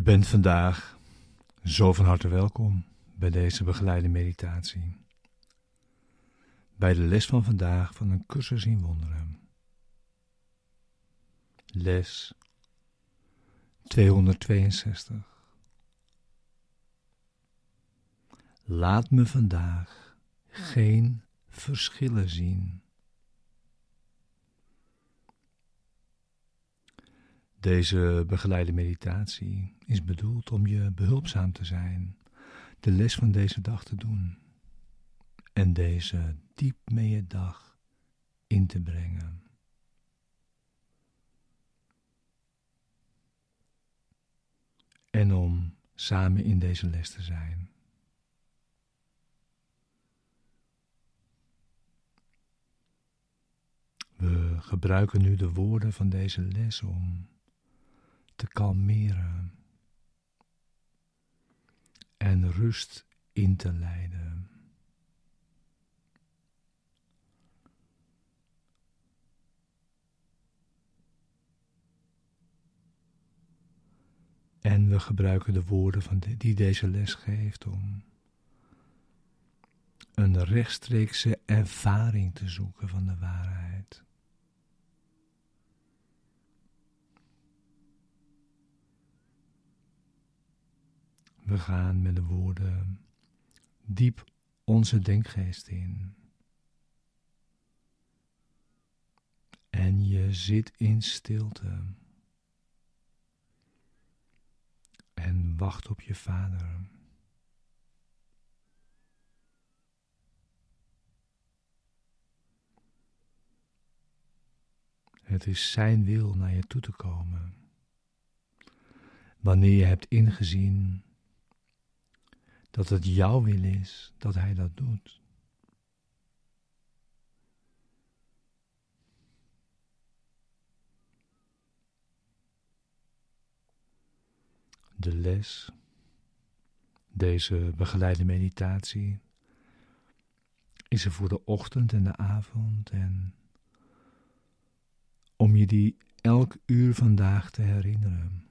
Je bent vandaag zo van harte welkom bij deze begeleide meditatie. Bij de les van vandaag van een cursus in wonderen. Les 262. Laat me vandaag geen verschillen zien. Deze begeleide meditatie is bedoeld om je behulpzaam te zijn, de les van deze dag te doen en deze diep mee je dag in te brengen. En om samen in deze les te zijn. We gebruiken nu de woorden van deze les om te kalmeren en rust in te leiden. En we gebruiken de woorden van die deze les geeft om een rechtstreekse ervaring te zoeken van de waarheid. We gaan met de woorden diep onze denkgeest in. En je zit in stilte. En wacht op je vader. Het is zijn wil naar je toe te komen. Wanneer je hebt ingezien dat het jouw wil is dat Hij dat doet. De les, deze begeleide meditatie, is er voor de ochtend en de avond en om je die elk uur vandaag te herinneren.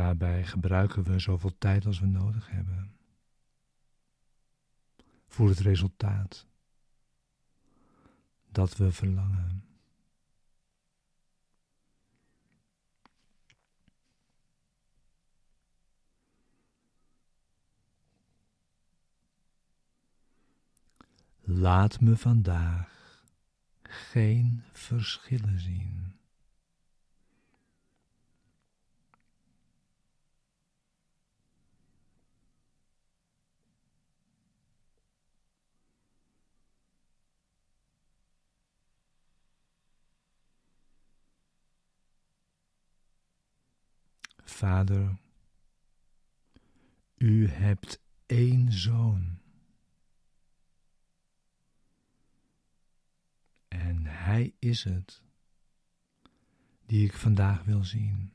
Daarbij gebruiken we zoveel tijd als we nodig hebben. Voor het resultaat dat we verlangen. Laat me vandaag geen verschillen zien. Vader, u hebt één zoon. En hij is het die ik vandaag wil zien.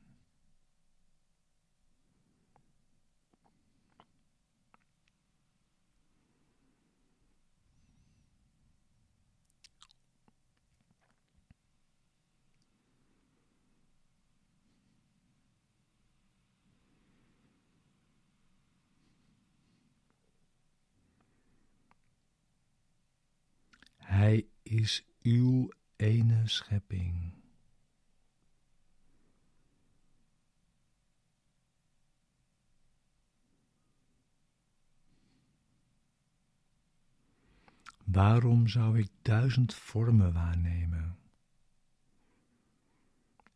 Hij is uw ene schepping. Waarom zou ik duizend vormen waarnemen,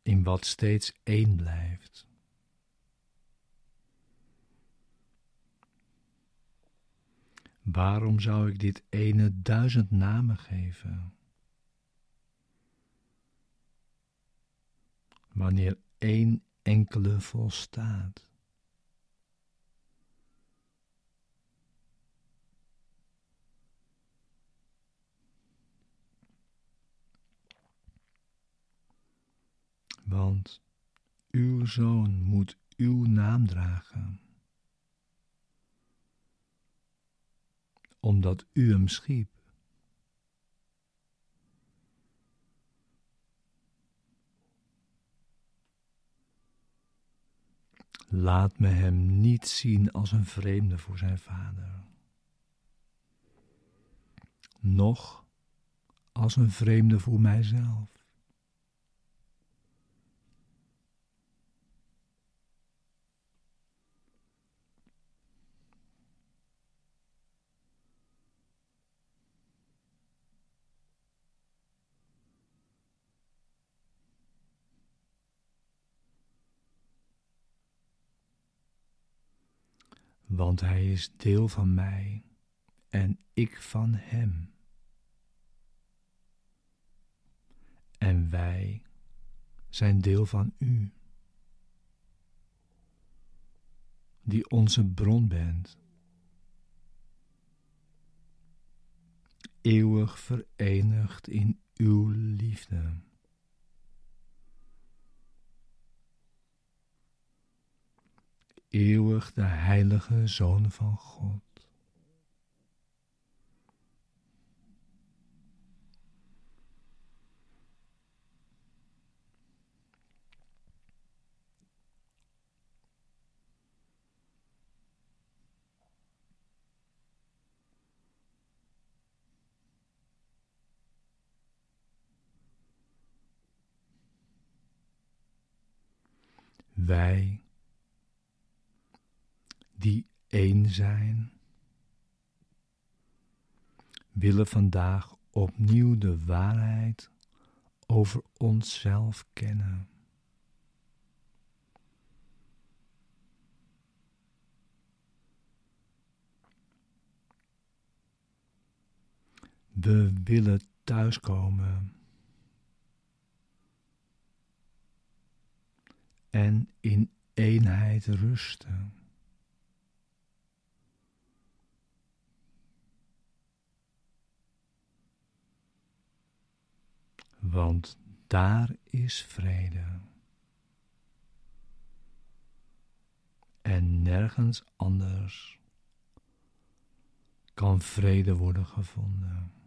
in wat steeds één blijft? Waarom zou ik dit ene duizend namen geven? Wanneer één enkele volstaat. Want uw zoon moet uw naam dragen. omdat u hem schiep. Laat me hem niet zien als een vreemde voor zijn vader, noch als een vreemde voor mijzelf. Want hij is deel van mij en ik van hem. En wij zijn deel van u, die onze bron bent, eeuwig verenigd in uw liefde. Eeuwig de heilige Zoon van God. Wij die één zijn, willen vandaag opnieuw de waarheid over onszelf kennen. We willen thuiskomen en in eenheid rusten. Want daar is vrede. En nergens anders kan vrede worden gevonden.